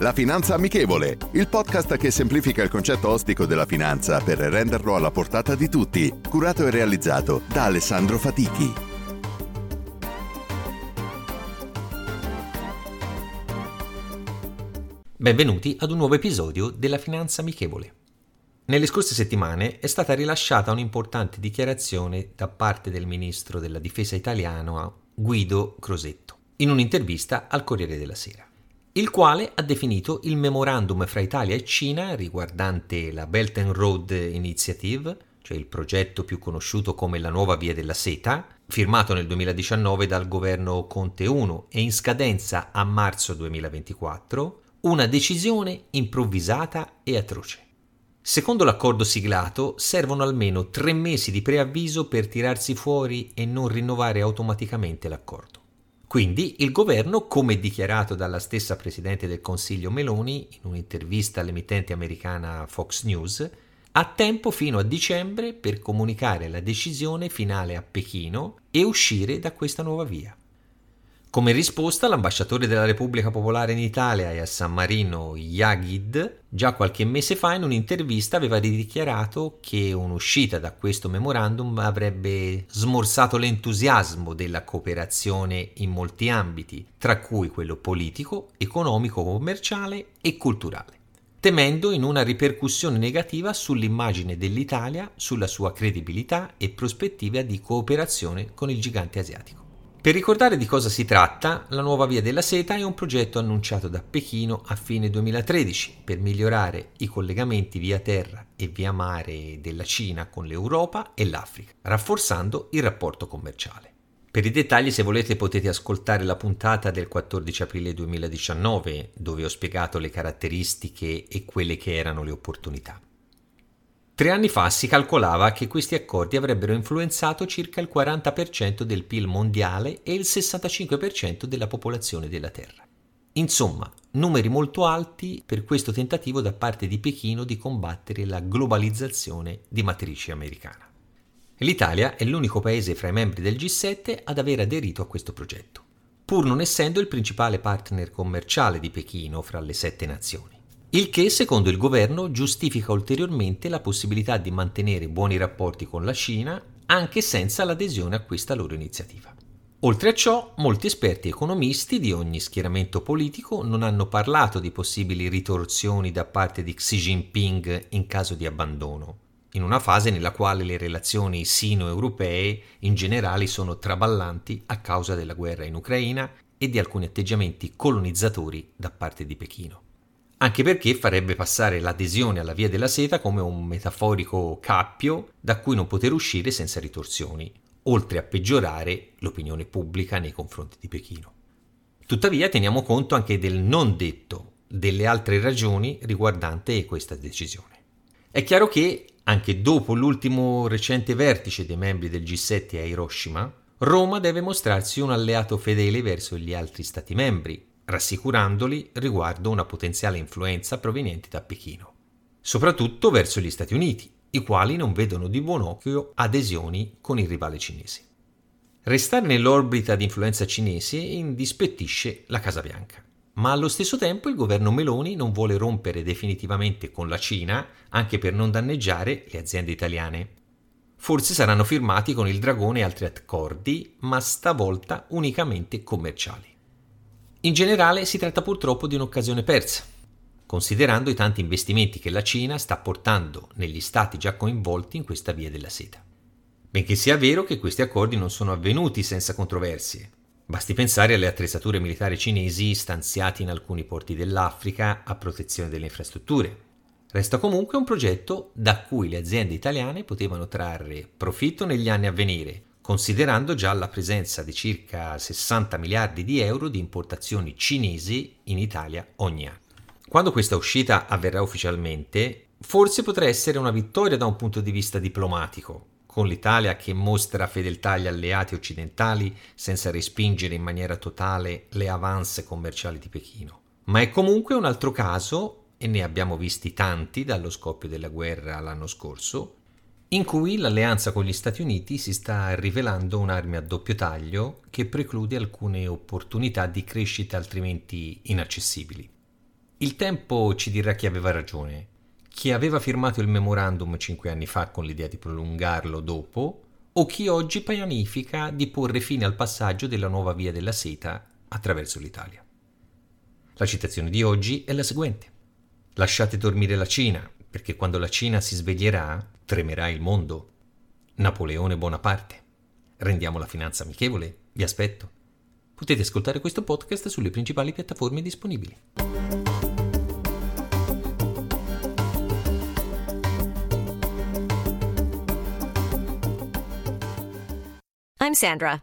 La Finanza Amichevole, il podcast che semplifica il concetto ostico della finanza per renderlo alla portata di tutti, curato e realizzato da Alessandro Fatichi. Benvenuti ad un nuovo episodio della Finanza Amichevole. Nelle scorse settimane è stata rilasciata un'importante dichiarazione da parte del ministro della difesa italiano Guido Crosetto in un'intervista al Corriere della Sera il quale ha definito il memorandum fra Italia e Cina riguardante la Belt and Road Initiative, cioè il progetto più conosciuto come la nuova via della seta, firmato nel 2019 dal governo Conte 1 e in scadenza a marzo 2024, una decisione improvvisata e atroce. Secondo l'accordo siglato, servono almeno tre mesi di preavviso per tirarsi fuori e non rinnovare automaticamente l'accordo. Quindi il governo, come dichiarato dalla stessa Presidente del Consiglio Meloni in un'intervista all'emittente americana Fox News, ha tempo fino a dicembre per comunicare la decisione finale a Pechino e uscire da questa nuova via. Come risposta, l'ambasciatore della Repubblica Popolare in Italia e a San Marino, Yagid, già qualche mese fa in un'intervista aveva dichiarato che un'uscita da questo memorandum avrebbe smorzato l'entusiasmo della cooperazione in molti ambiti, tra cui quello politico, economico, commerciale e culturale temendo in una ripercussione negativa sull'immagine dell'Italia, sulla sua credibilità e prospettiva di cooperazione con il gigante asiatico. Per ricordare di cosa si tratta, la nuova via della seta è un progetto annunciato da Pechino a fine 2013 per migliorare i collegamenti via terra e via mare della Cina con l'Europa e l'Africa, rafforzando il rapporto commerciale. Per i dettagli, se volete, potete ascoltare la puntata del 14 aprile 2019, dove ho spiegato le caratteristiche e quelle che erano le opportunità. Tre anni fa si calcolava che questi accordi avrebbero influenzato circa il 40% del PIL mondiale e il 65% della popolazione della Terra. Insomma, numeri molto alti per questo tentativo da parte di Pechino di combattere la globalizzazione di matrice americana. L'Italia è l'unico paese fra i membri del G7 ad aver aderito a questo progetto, pur non essendo il principale partner commerciale di Pechino fra le sette nazioni. Il che, secondo il governo, giustifica ulteriormente la possibilità di mantenere buoni rapporti con la Cina anche senza l'adesione a questa loro iniziativa. Oltre a ciò, molti esperti economisti di ogni schieramento politico non hanno parlato di possibili ritorsioni da parte di Xi Jinping in caso di abbandono, in una fase nella quale le relazioni sino-europee in generale sono traballanti a causa della guerra in Ucraina e di alcuni atteggiamenti colonizzatori da parte di Pechino anche perché farebbe passare l'adesione alla via della seta come un metaforico cappio da cui non poter uscire senza ritorsioni, oltre a peggiorare l'opinione pubblica nei confronti di Pechino. Tuttavia teniamo conto anche del non detto, delle altre ragioni riguardante questa decisione. È chiaro che, anche dopo l'ultimo recente vertice dei membri del G7 a Hiroshima, Roma deve mostrarsi un alleato fedele verso gli altri Stati membri, rassicurandoli riguardo una potenziale influenza proveniente da Pechino, soprattutto verso gli Stati Uniti, i quali non vedono di buon occhio adesioni con il rivale cinese. Restare nell'orbita di influenza cinese indispettisce la Casa Bianca, ma allo stesso tempo il governo Meloni non vuole rompere definitivamente con la Cina anche per non danneggiare le aziende italiane. Forse saranno firmati con il Dragone altri accordi, ma stavolta unicamente commerciali. In generale si tratta purtroppo di un'occasione persa, considerando i tanti investimenti che la Cina sta portando negli stati già coinvolti in questa via della seta. Benché sia vero che questi accordi non sono avvenuti senza controversie. Basti pensare alle attrezzature militari cinesi stanziate in alcuni porti dell'Africa a protezione delle infrastrutture. Resta comunque un progetto da cui le aziende italiane potevano trarre profitto negli anni a venire, considerando già la presenza di circa 60 miliardi di euro di importazioni cinesi in Italia ogni anno. Quando questa uscita avverrà ufficialmente, forse potrà essere una vittoria da un punto di vista diplomatico, con l'Italia che mostra fedeltà agli alleati occidentali senza respingere in maniera totale le avance commerciali di Pechino. Ma è comunque un altro caso e ne abbiamo visti tanti dallo scoppio della guerra l'anno scorso, in cui l'alleanza con gli Stati Uniti si sta rivelando un'arma a doppio taglio che preclude alcune opportunità di crescita altrimenti inaccessibili. Il tempo ci dirà chi aveva ragione, chi aveva firmato il memorandum cinque anni fa con l'idea di prolungarlo dopo, o chi oggi pianifica di porre fine al passaggio della nuova via della seta attraverso l'Italia. La citazione di oggi è la seguente. Lasciate dormire la Cina, perché quando la Cina si sveglierà, tremerà il mondo. Napoleone Bonaparte. Rendiamo la finanza amichevole? Vi aspetto. Potete ascoltare questo podcast sulle principali piattaforme disponibili. I'm Sandra,